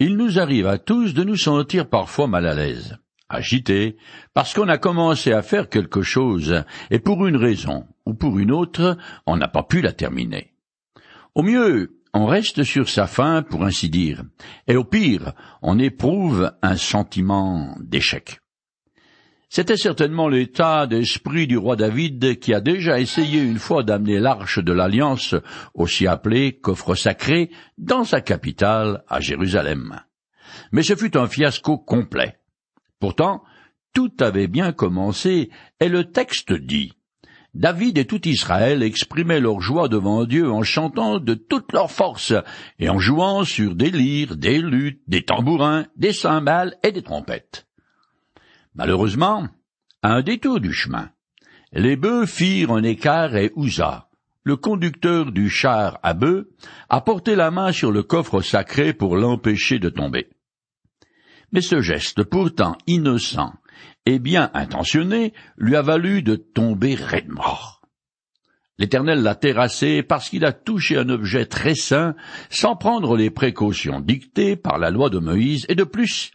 il nous arrive à tous de nous sentir parfois mal à l'aise, agités, parce qu'on a commencé à faire quelque chose, et pour une raison ou pour une autre, on n'a pas pu la terminer. Au mieux, on reste sur sa faim, pour ainsi dire, et au pire, on éprouve un sentiment d'échec. C'était certainement l'état d'esprit du roi David qui a déjà essayé une fois d'amener l'arche de l'alliance, aussi appelée coffre sacré, dans sa capitale, à Jérusalem. Mais ce fut un fiasco complet. Pourtant, tout avait bien commencé, et le texte dit David et tout Israël exprimaient leur joie devant Dieu en chantant de toute leur force et en jouant sur des lyres, des luttes, des tambourins, des cymbales et des trompettes. Malheureusement, à un détour du chemin, les bœufs firent un écart et Ouza, le conducteur du char à bœufs, a porté la main sur le coffre sacré pour l'empêcher de tomber. Mais ce geste pourtant innocent et bien intentionné lui a valu de tomber raide mort. L'Éternel l'a terrassé parce qu'il a touché un objet très saint sans prendre les précautions dictées par la loi de Moïse et de plus,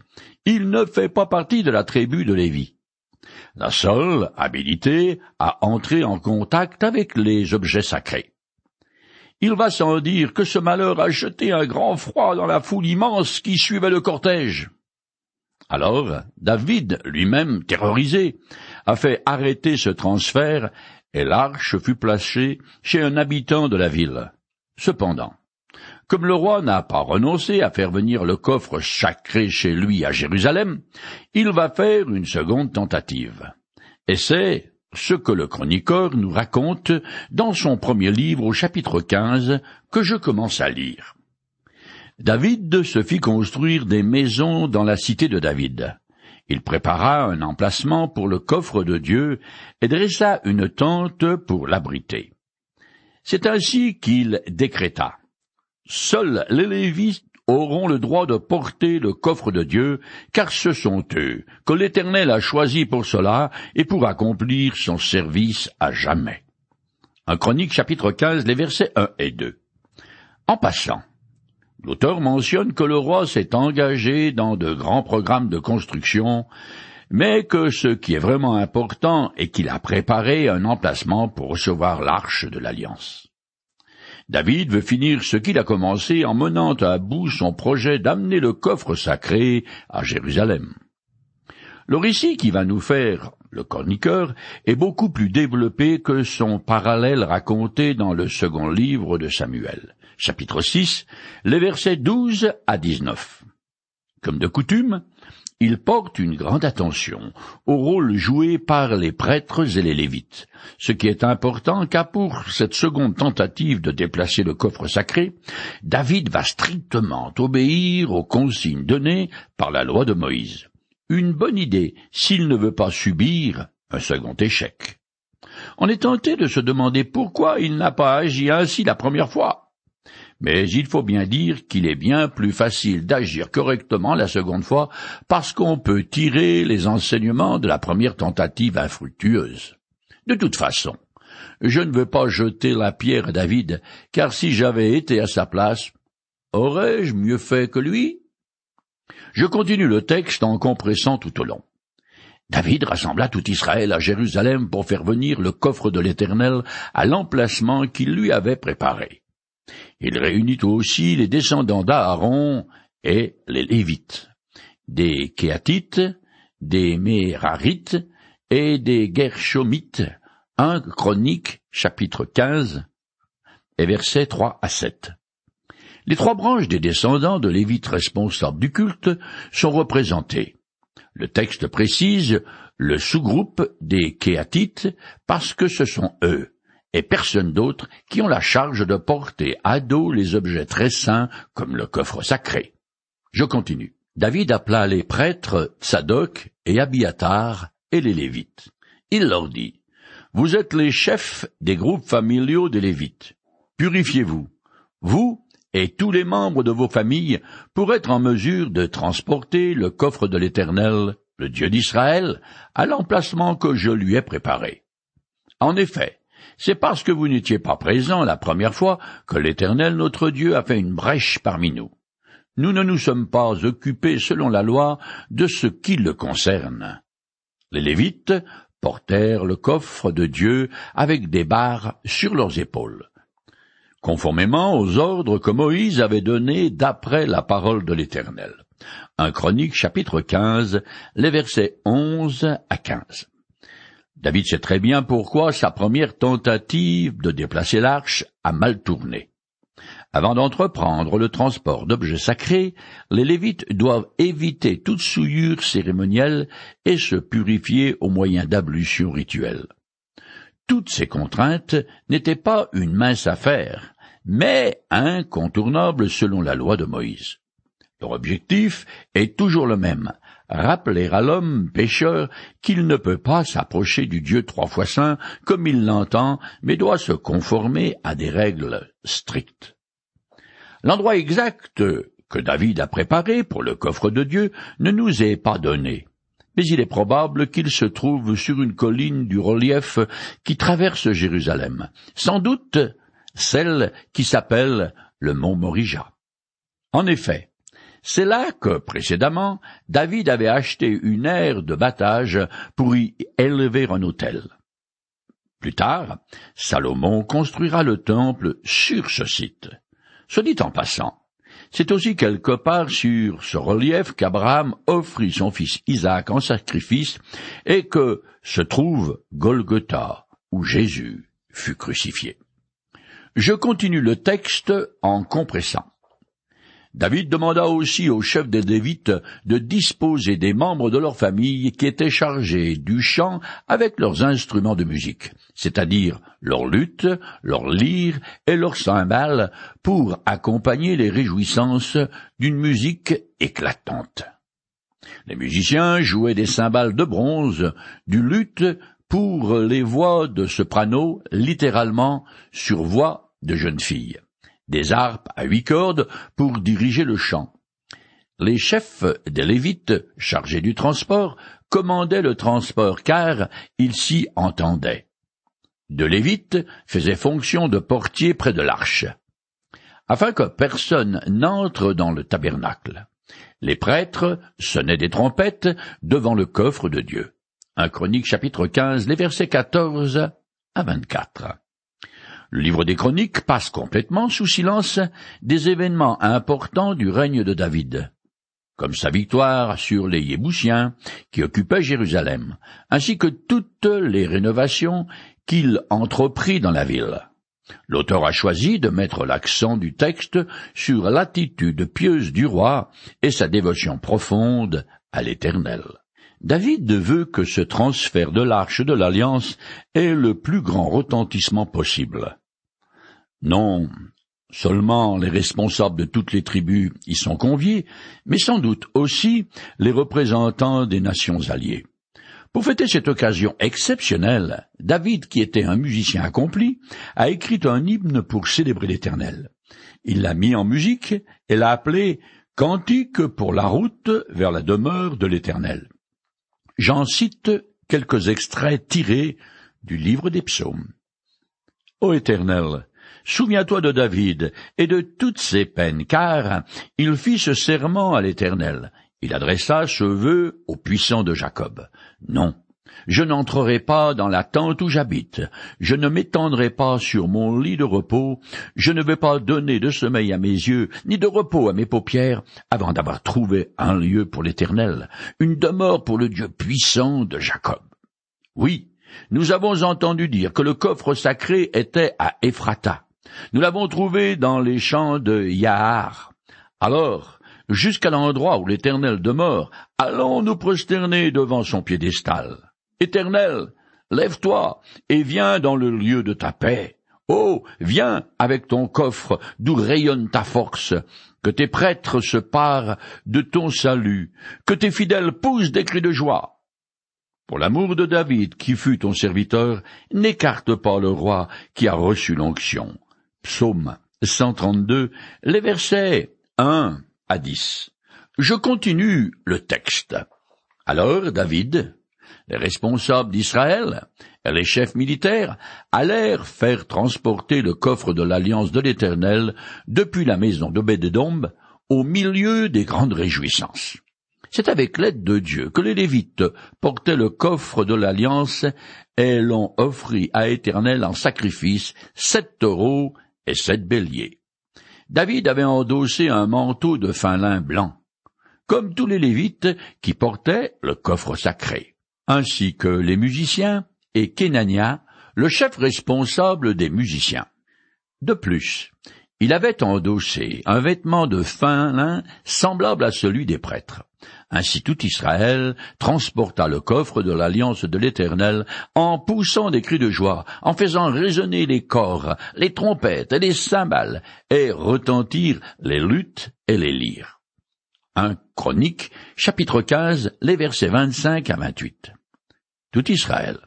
il ne fait pas partie de la tribu de Lévi. La seule habilité à entrer en contact avec les objets sacrés. Il va sans dire que ce malheur a jeté un grand froid dans la foule immense qui suivait le cortège. Alors, David, lui-même terrorisé, a fait arrêter ce transfert et l'arche fut placée chez un habitant de la ville. Cependant, comme le roi n'a pas renoncé à faire venir le coffre sacré chez lui à Jérusalem, il va faire une seconde tentative. Et c'est ce que le chroniqueur nous raconte dans son premier livre au chapitre 15 que je commence à lire. David se fit construire des maisons dans la cité de David. Il prépara un emplacement pour le coffre de Dieu et dressa une tente pour l'abriter. C'est ainsi qu'il décréta. Seuls les Lévites auront le droit de porter le coffre de Dieu, car ce sont eux que l'Éternel a choisis pour cela et pour accomplir son service à jamais. Un chronique chapitre 15, les versets 1 et 2. En passant, l'auteur mentionne que le roi s'est engagé dans de grands programmes de construction, mais que ce qui est vraiment important est qu'il a préparé un emplacement pour recevoir l'arche de l'Alliance. David veut finir ce qu'il a commencé en menant à bout son projet d'amener le coffre sacré à Jérusalem. Le récit qui va nous faire le chroniqueur est beaucoup plus développé que son parallèle raconté dans le second livre de Samuel, chapitre 6, les versets 12 à 19. Comme de coutume, il porte une grande attention au rôle joué par les prêtres et les lévites, ce qui est important car pour cette seconde tentative de déplacer le coffre sacré, David va strictement obéir aux consignes données par la loi de Moïse. Une bonne idée s'il ne veut pas subir un second échec. On est tenté de se demander pourquoi il n'a pas agi ainsi la première fois. Mais il faut bien dire qu'il est bien plus facile d'agir correctement la seconde fois parce qu'on peut tirer les enseignements de la première tentative infructueuse. De toute façon, je ne veux pas jeter la pierre à David, car si j'avais été à sa place, aurais-je mieux fait que lui? Je continue le texte en compressant tout au long. David rassembla tout Israël à Jérusalem pour faire venir le coffre de l'Éternel à l'emplacement qu'il lui avait préparé. Il réunit aussi les descendants d'Aaron et les Lévites, des Kéatites, des Mérarites et des Gershomites. 1 Chronique chapitre 15 et versets 3 à 7. Les trois branches des descendants de Lévites responsables du culte sont représentées. Le texte précise le sous-groupe des Kéatites parce que ce sont eux et personne d'autre qui ont la charge de porter à dos les objets très saints comme le coffre sacré. Je continue. David appela les prêtres Tsadok et Abiatar et les Lévites. Il leur dit, Vous êtes les chefs des groupes familiaux des Lévites. Purifiez-vous, vous et tous les membres de vos familles, pour être en mesure de transporter le coffre de l'Éternel, le Dieu d'Israël, à l'emplacement que je lui ai préparé. En effet, c'est parce que vous n'étiez pas présent la première fois que l'Éternel notre Dieu a fait une brèche parmi nous. nous ne nous sommes pas occupés selon la loi de ce qui le concerne. Les Lévites portèrent le coffre de Dieu avec des barres sur leurs épaules, conformément aux ordres que Moïse avait donnés d'après la parole de l'Éternel. Un Chronique chapitre 15, les versets 11 à 15. David sait très bien pourquoi sa première tentative de déplacer l'arche a mal tourné. Avant d'entreprendre le transport d'objets sacrés, les Lévites doivent éviter toute souillure cérémonielle et se purifier au moyen d'ablutions rituelles. Toutes ces contraintes n'étaient pas une mince affaire, mais incontournables selon la loi de Moïse. Leur objectif est toujours le même, rappeler à l'homme pécheur qu'il ne peut pas s'approcher du Dieu trois fois saint comme il l'entend, mais doit se conformer à des règles strictes. L'endroit exact que David a préparé pour le coffre de Dieu ne nous est pas donné. Mais il est probable qu'il se trouve sur une colline du relief qui traverse Jérusalem, sans doute celle qui s'appelle le mont Morija. En effet, c'est là que, précédemment, David avait acheté une aire de battage pour y élever un autel. Plus tard, Salomon construira le temple sur ce site. Se dit en passant, c'est aussi quelque part sur ce relief qu'Abraham offrit son fils Isaac en sacrifice et que se trouve Golgotha, où Jésus fut crucifié. Je continue le texte en compressant. David demanda aussi aux chefs des Lévites de disposer des membres de leur famille qui étaient chargés du chant avec leurs instruments de musique, c'est-à-dire leurs luttes, leurs lyres et leurs cymbales pour accompagner les réjouissances d'une musique éclatante. Les musiciens jouaient des cymbales de bronze, du luth pour les voix de soprano, littéralement sur voix de jeunes filles des harpes à huit cordes pour diriger le chant. Les chefs des Lévites, chargés du transport, commandaient le transport car ils s'y entendaient. De Lévites faisaient fonction de portier près de l'arche, afin que personne n'entre dans le tabernacle. Les prêtres sonnaient des trompettes devant le coffre de Dieu. Un chronique chapitre 15, les versets 14 à 24. Le livre des Chroniques passe complètement sous silence des événements importants du règne de David, comme sa victoire sur les Yéboussiens qui occupaient Jérusalem, ainsi que toutes les rénovations qu'il entreprit dans la ville. L'auteur a choisi de mettre l'accent du texte sur l'attitude pieuse du roi et sa dévotion profonde à l'Éternel. David veut que ce transfert de l'arche de l'Alliance ait le plus grand retentissement possible. Non, seulement les responsables de toutes les tribus y sont conviés, mais sans doute aussi les représentants des nations alliées. Pour fêter cette occasion exceptionnelle, David, qui était un musicien accompli, a écrit un hymne pour célébrer l'Éternel. Il l'a mis en musique et l'a appelé Cantique pour la route vers la demeure de l'Éternel. J'en cite quelques extraits tirés du livre des psaumes. Ô Éternel, Souviens-toi de David et de toutes ses peines, car il fit ce serment à l'Éternel. Il adressa ce vœu au puissant de Jacob. Non, je n'entrerai pas dans la tente où j'habite, je ne m'étendrai pas sur mon lit de repos, je ne vais pas donner de sommeil à mes yeux, ni de repos à mes paupières, avant d'avoir trouvé un lieu pour l'Éternel, une demeure pour le Dieu puissant de Jacob. Oui, nous avons entendu dire que le coffre sacré était à Ephrata. Nous l'avons trouvé dans les champs de Yahar. Alors, jusqu'à l'endroit où l'Éternel demeure, allons nous prosterner devant son piédestal. Éternel, lève-toi et viens dans le lieu de ta paix. Oh, viens avec ton coffre d'où rayonne ta force, que tes prêtres se parent de ton salut, que tes fidèles poussent des cris de joie. Pour l'amour de David, qui fut ton serviteur, n'écarte pas le roi qui a reçu l'onction. Psaume 132, les versets 1 à 10. Je continue le texte. Alors David, les responsables d'Israël et les chefs militaires allèrent faire transporter le coffre de l'alliance de l'Éternel depuis la maison d'Obédédom au milieu des grandes réjouissances. C'est avec l'aide de Dieu que les Lévites portaient le coffre de l'Alliance et l'ont offri à Éternel en sacrifice sept taureaux et sept béliers. David avait endossé un manteau de fin lin blanc, comme tous les Lévites qui portaient le coffre sacré, ainsi que les musiciens et Kenania, le chef responsable des musiciens. De plus, il avait endossé un vêtement de fin lin semblable à celui des prêtres. Ainsi tout Israël transporta le coffre de l'alliance de l'Éternel en poussant des cris de joie, en faisant résonner les corps, les trompettes et les cymbales, et retentir les luttes et les lyres. Un Chronique, chapitre 15, les versets 25 à 28. Tout Israël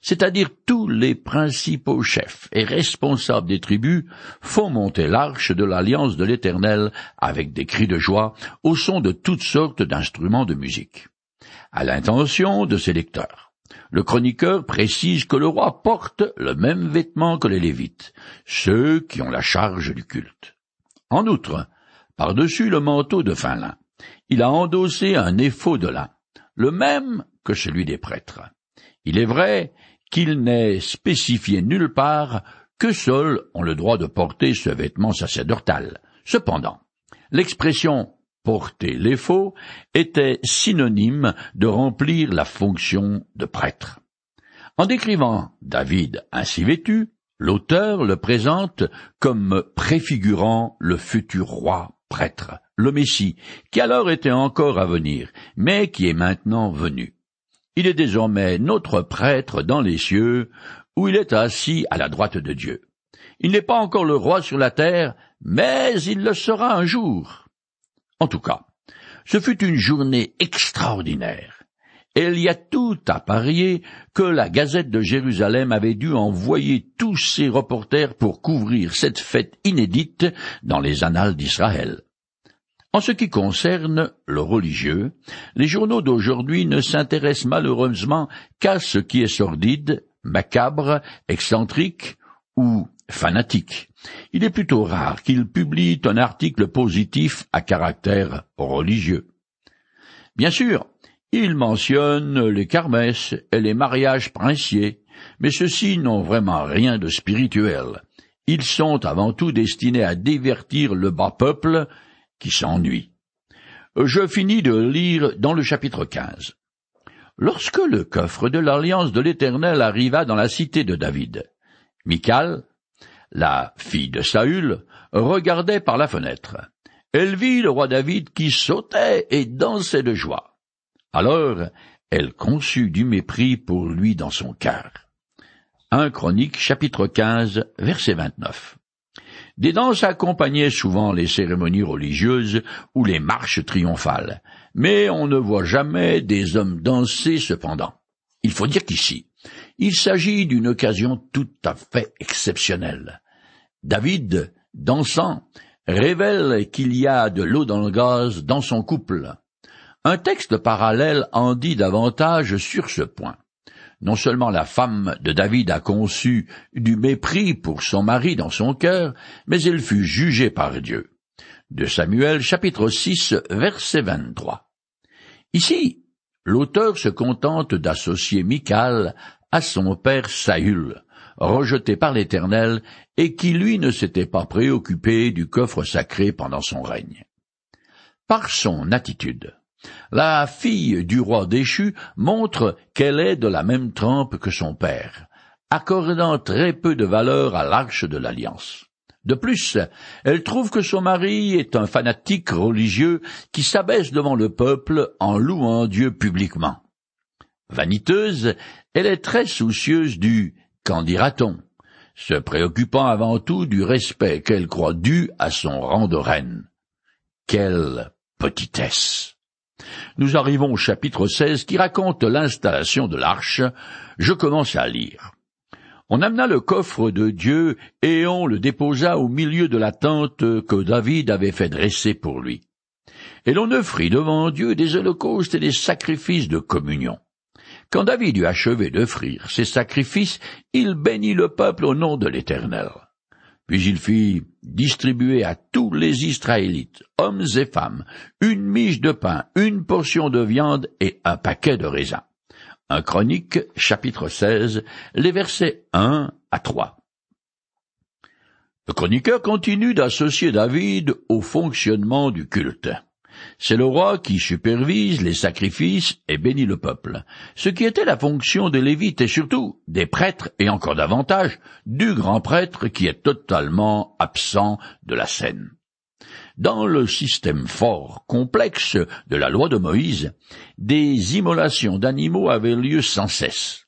c'est-à-dire tous les principaux chefs et responsables des tribus, font monter l'arche de l'alliance de l'Éternel avec des cris de joie au son de toutes sortes d'instruments de musique. À l'intention de ses lecteurs. Le chroniqueur précise que le roi porte le même vêtement que les Lévites, ceux qui ont la charge du culte. En outre, par-dessus le manteau de fin lin, il a endossé un éphod de lin, le même que celui des prêtres. Il est vrai qu'il n'est spécifié nulle part que seuls ont le droit de porter ce vêtement sacerdotal. Cependant, l'expression porter les faux était synonyme de remplir la fonction de prêtre. En décrivant David ainsi vêtu, l'auteur le présente comme préfigurant le futur roi prêtre, le Messie, qui alors était encore à venir, mais qui est maintenant venu. Il est désormais notre prêtre dans les cieux, où il est assis à la droite de Dieu. Il n'est pas encore le roi sur la terre, mais il le sera un jour. En tout cas, ce fut une journée extraordinaire. Et il y a tout à parier que la Gazette de Jérusalem avait dû envoyer tous ses reporters pour couvrir cette fête inédite dans les annales d'Israël. En ce qui concerne le religieux, les journaux d'aujourd'hui ne s'intéressent malheureusement qu'à ce qui est sordide, macabre, excentrique ou fanatique. Il est plutôt rare qu'ils publient un article positif à caractère religieux. Bien sûr, ils mentionnent les carmesses et les mariages princiers, mais ceux-ci n'ont vraiment rien de spirituel. Ils sont avant tout destinés à divertir le bas peuple qui s'ennuie. Je finis de lire dans le chapitre 15. Lorsque le coffre de l'alliance de l'Éternel arriva dans la cité de David, Michal, la fille de Saül, regardait par la fenêtre. Elle vit le roi David qui sautait et dansait de joie. Alors, elle conçut du mépris pour lui dans son cœur. Un Chronique chapitre 15 verset 29. Des danses accompagnaient souvent les cérémonies religieuses ou les marches triomphales, mais on ne voit jamais des hommes danser cependant. Il faut dire qu'ici, il s'agit d'une occasion tout à fait exceptionnelle. David, dansant, révèle qu'il y a de l'eau dans le gaz dans son couple. Un texte parallèle en dit davantage sur ce point. Non seulement la femme de David a conçu du mépris pour son mari dans son cœur, mais elle fut jugée par Dieu. De Samuel chapitre 6 verset 23. Ici, l'auteur se contente d'associer Michal à son père Saül, rejeté par l'Éternel et qui lui ne s'était pas préoccupé du coffre sacré pendant son règne. Par son attitude, la fille du roi déchu montre qu'elle est de la même trempe que son père, accordant très peu de valeur à l'arche de l'alliance. De plus, elle trouve que son mari est un fanatique religieux qui s'abaisse devant le peuple en louant Dieu publiquement. Vaniteuse, elle est très soucieuse du qu'en dira-t-on, se préoccupant avant tout du respect qu'elle croit dû à son rang de reine. Quelle petitesse. Nous arrivons au chapitre 16 qui raconte l'installation de l'arche. Je commence à lire. On amena le coffre de Dieu et on le déposa au milieu de la tente que David avait fait dresser pour lui. Et l'on offrit devant Dieu des holocaustes et des sacrifices de communion. Quand David eut achevé d'offrir ses sacrifices, il bénit le peuple au nom de l'Éternel. Puis il fit distribuer à tous les Israélites, hommes et femmes, une miche de pain, une portion de viande et un paquet de raisins. Un Chronique, chapitre 16, les versets 1 à 3. Le chroniqueur continue d'associer David au fonctionnement du culte. C'est le roi qui supervise les sacrifices et bénit le peuple, ce qui était la fonction des Lévites et surtout des prêtres et encore davantage du grand prêtre qui est totalement absent de la scène. Dans le système fort, complexe de la loi de Moïse, des immolations d'animaux avaient lieu sans cesse.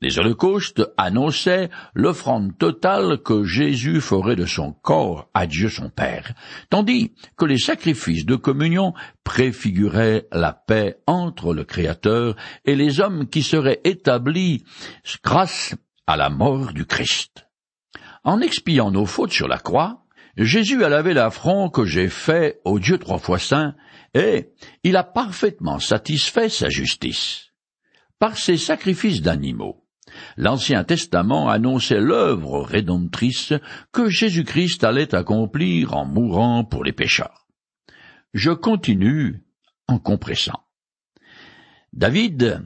Les holocaustes annonçaient l'offrande totale que Jésus ferait de son corps à Dieu son Père, tandis que les sacrifices de communion préfiguraient la paix entre le Créateur et les hommes qui seraient établis grâce à la mort du Christ. En expiant nos fautes sur la croix, Jésus a lavé l'affront que j'ai fait au Dieu trois fois saint, et il a parfaitement satisfait sa justice. Par ses sacrifices d'animaux, l'Ancien Testament annonçait l'œuvre rédemptrice que Jésus-Christ allait accomplir en mourant pour les pécheurs. Je continue en compressant. David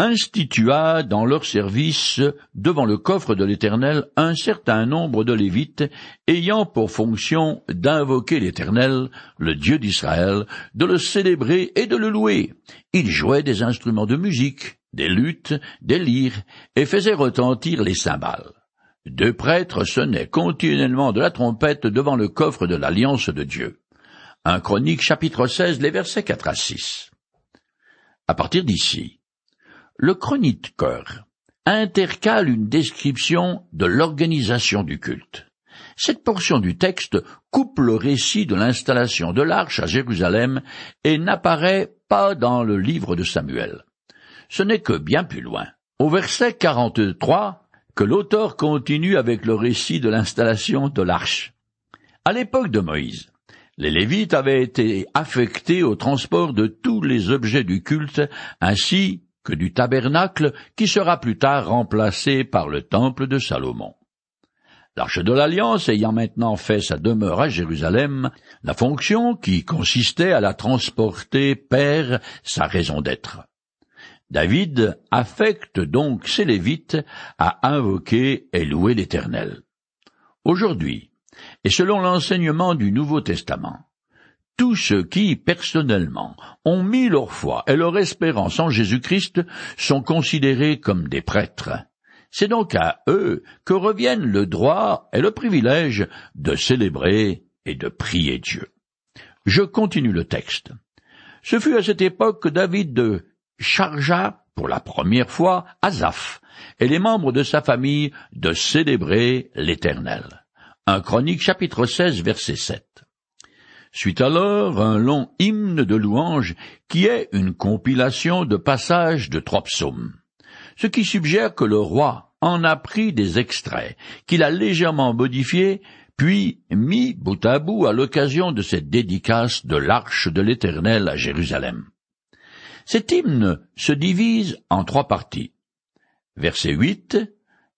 institua dans leur service devant le coffre de l'Éternel un certain nombre de Lévites ayant pour fonction d'invoquer l'Éternel, le Dieu d'Israël, de le célébrer et de le louer. Ils jouaient des instruments de musique, des luttes, des lyres, et faisaient retentir les cymbales. Deux prêtres sonnaient continuellement de la trompette devant le coffre de l'alliance de Dieu. Un chronique chapitre 16, les versets 4 à 6. À partir d'ici, le chroniqueur intercale une description de l'organisation du culte. Cette portion du texte coupe le récit de l'installation de l'arche à Jérusalem et n'apparaît pas dans le livre de Samuel ce n'est que bien plus loin. Au verset 43, que l'auteur continue avec le récit de l'installation de l'arche. À l'époque de Moïse, les Lévites avaient été affectés au transport de tous les objets du culte ainsi que du tabernacle qui sera plus tard remplacé par le temple de Salomon. L'arche de l'Alliance ayant maintenant fait sa demeure à Jérusalem, la fonction qui consistait à la transporter perd sa raison d'être. David affecte donc ses Lévites à invoquer et louer l'Éternel. Aujourd'hui, et selon l'enseignement du Nouveau Testament, tous ceux qui, personnellement, ont mis leur foi et leur espérance en Jésus-Christ sont considérés comme des prêtres. C'est donc à eux que reviennent le droit et le privilège de célébrer et de prier Dieu. Je continue le texte. Ce fut à cette époque que David chargea pour la première fois Azaph et les membres de sa famille de célébrer l'Éternel. Un chronique chapitre 16 verset 7. Suit alors un long hymne de louange qui est une compilation de passages de trois psaumes. Ce qui suggère que le roi en a pris des extraits, qu'il a légèrement modifiés, puis mis bout à bout à l'occasion de cette dédicace de l'arche de l'Éternel à Jérusalem. Cet hymne se divise en trois parties. Versets 8,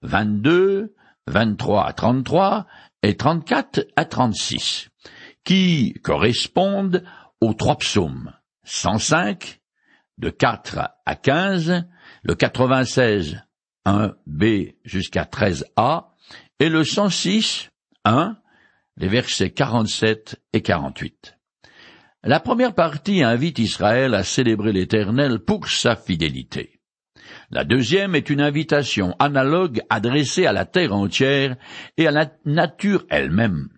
22, 23 à 33 et 34 à 36, qui correspondent aux trois psaumes 105, de 4 à 15, le 96, 1b jusqu'à 13a, et le 106, 1, les versets 47 et 48. La première partie invite Israël à célébrer l'Éternel pour sa fidélité. La deuxième est une invitation analogue adressée à la terre entière et à la nature elle-même.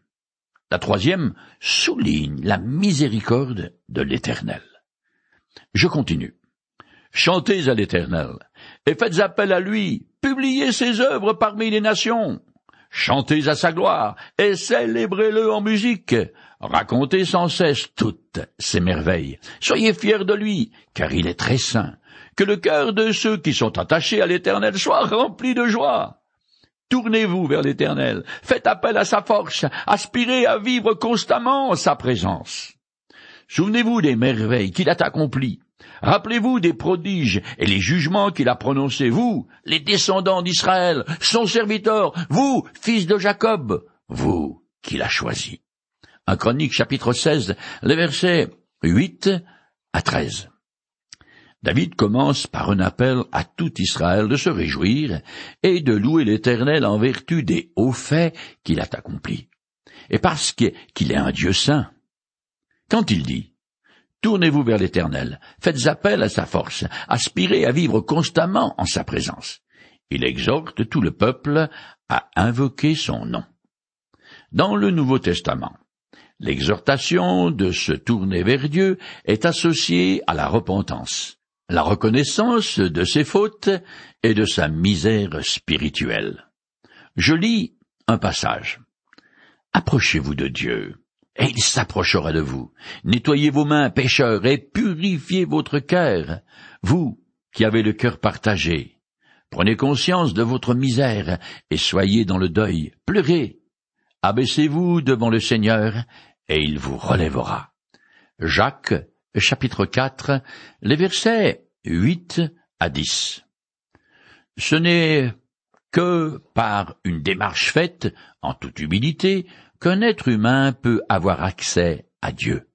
La troisième souligne la miséricorde de l'Éternel. Je continue. Chantez à l'Éternel et faites appel à lui, publiez ses œuvres parmi les nations. Chantez à sa gloire et célébrez-le en musique. Racontez sans cesse toutes ses merveilles. Soyez fiers de lui, car il est très saint. Que le cœur de ceux qui sont attachés à l'Éternel soit rempli de joie. Tournez-vous vers l'Éternel, faites appel à sa force, aspirez à vivre constamment en sa présence. Souvenez-vous des merveilles qu'il a accomplies. Rappelez-vous des prodiges et les jugements qu'il a prononcés, vous, les descendants d'Israël, son serviteur, vous, fils de Jacob. vous qui l'a choisi. Un Chronique chapitre 16, les versets 8 à 13. David commence par un appel à tout Israël de se réjouir et de louer l'Éternel en vertu des hauts faits qu'il a accomplis, et parce qu'il est un Dieu saint. Quand il dit Tournez-vous vers l'Éternel, faites appel à sa force, aspirez à vivre constamment en sa présence. Il exhorte tout le peuple à invoquer son nom. Dans le Nouveau Testament, l'exhortation de se tourner vers Dieu est associée à la repentance, la reconnaissance de ses fautes et de sa misère spirituelle. Je lis un passage. Approchez-vous de Dieu, et il s'approchera de vous. Nettoyez vos mains, pécheurs, et purifiez votre cœur, vous qui avez le cœur partagé. Prenez conscience de votre misère, et soyez dans le deuil. Pleurez. Abaissez-vous devant le Seigneur, et il vous relèvera. Jacques, chapitre 4, les versets 8 à 10. Ce n'est que par une démarche faite en toute humilité qu'un être humain peut avoir accès à Dieu.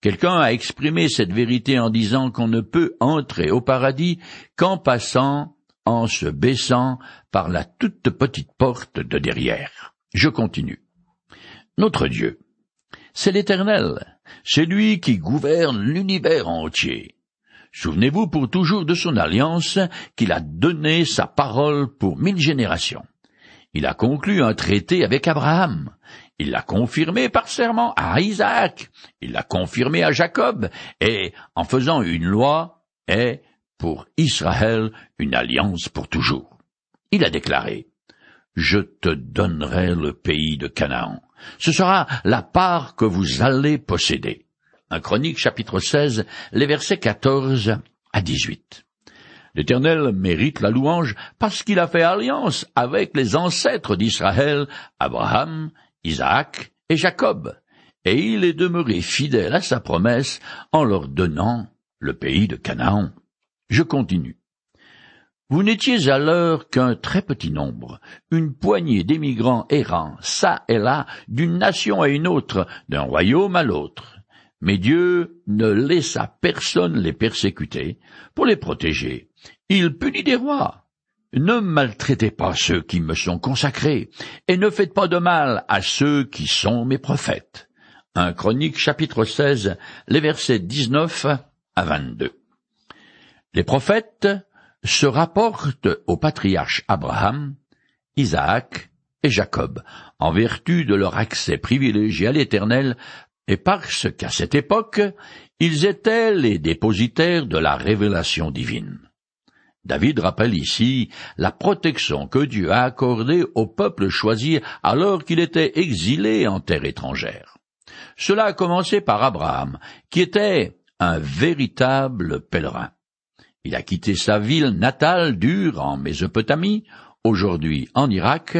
Quelqu'un a exprimé cette vérité en disant qu'on ne peut entrer au paradis qu'en passant en se baissant par la toute petite porte de derrière. Je continue. Notre Dieu, c'est l'Éternel, c'est lui qui gouverne l'univers entier. Souvenez-vous pour toujours de son alliance qu'il a donné sa parole pour mille générations. Il a conclu un traité avec Abraham. Il l'a confirmé par serment à Isaac. Il l'a confirmé à Jacob. Et, en faisant une loi, est pour Israël une alliance pour toujours. Il a déclaré, Je te donnerai le pays de Canaan. Ce sera la part que vous allez posséder. Un chronique chapitre 16, les versets 14 à 18. L'Éternel mérite la louange parce qu'il a fait alliance avec les ancêtres d'Israël, Abraham, Isaac et Jacob, et il est demeuré fidèle à sa promesse en leur donnant le pays de Canaan. Je continue. Vous n'étiez alors qu'un très petit nombre, une poignée d'émigrants errants, çà et là, d'une nation à une autre, d'un royaume à l'autre. Mais Dieu ne laissa personne les persécuter pour les protéger, il punit des rois. Ne maltraitez pas ceux qui me sont consacrés, et ne faites pas de mal à ceux qui sont mes prophètes. Un Chronique chapitre 16, les versets 19 à 22. Les prophètes se rapportent au patriarche Abraham, Isaac et Jacob, en vertu de leur accès privilégié à l'Éternel, et parce qu'à cette époque, ils étaient les dépositaires de la révélation divine. David rappelle ici la protection que Dieu a accordée au peuple choisi alors qu'il était exilé en terre étrangère. Cela a commencé par Abraham, qui était un véritable pèlerin. Il a quitté sa ville natale d'Ur en Mésopotamie, aujourd'hui en Irak,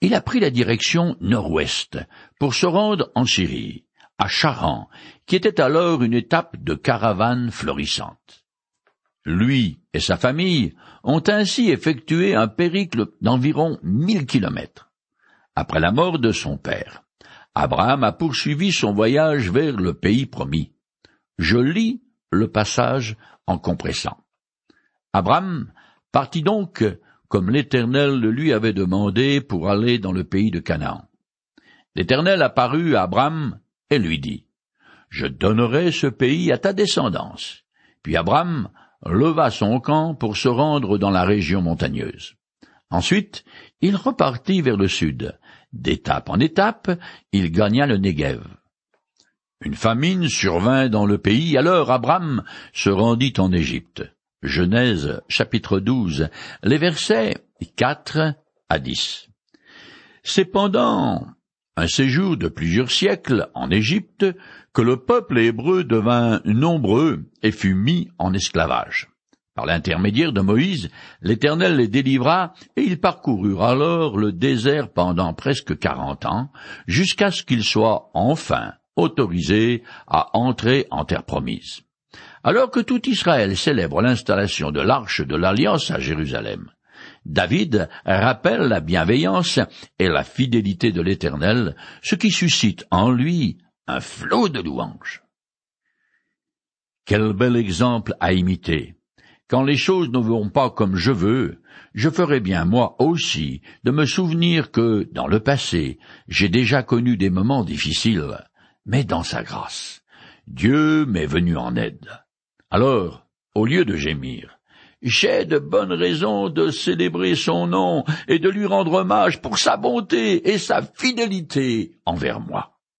il a pris la direction nord-ouest pour se rendre en Syrie, à Charan, qui était alors une étape de caravane florissante. Lui et sa famille ont ainsi effectué un périple d'environ mille kilomètres. Après la mort de son père, Abraham a poursuivi son voyage vers le pays promis. Je lis le passage en compressant. Abraham partit donc comme l'Éternel le lui avait demandé pour aller dans le pays de Canaan. L'Éternel apparut à Abraham et lui dit, Je donnerai ce pays à ta descendance. Puis Abraham leva son camp pour se rendre dans la région montagneuse. Ensuite, il repartit vers le sud. D'étape en étape, il gagna le Negev. Une famine survint dans le pays, alors Abraham se rendit en Égypte. Genèse chapitre 12, les versets 4 à 10. C'est pendant un séjour de plusieurs siècles en Égypte que le peuple hébreu devint nombreux et fut mis en esclavage. Par l'intermédiaire de Moïse, l'Éternel les délivra, et ils parcoururent alors le désert pendant presque quarante ans, jusqu'à ce qu'ils soient enfin autorisés à entrer en terre promise. Alors que tout Israël célèbre l'installation de l'arche de l'Alliance à Jérusalem, David rappelle la bienveillance et la fidélité de l'Éternel, ce qui suscite en lui un flot de louanges. Quel bel exemple à imiter. Quand les choses ne vont pas comme je veux, je ferai bien moi aussi de me souvenir que, dans le passé, j'ai déjà connu des moments difficiles, mais dans sa grâce. Dieu m'est venu en aide. Alors, au lieu de gémir, j'ai de bonnes raisons de célébrer son nom et de lui rendre hommage pour sa bonté et sa fidélité envers moi.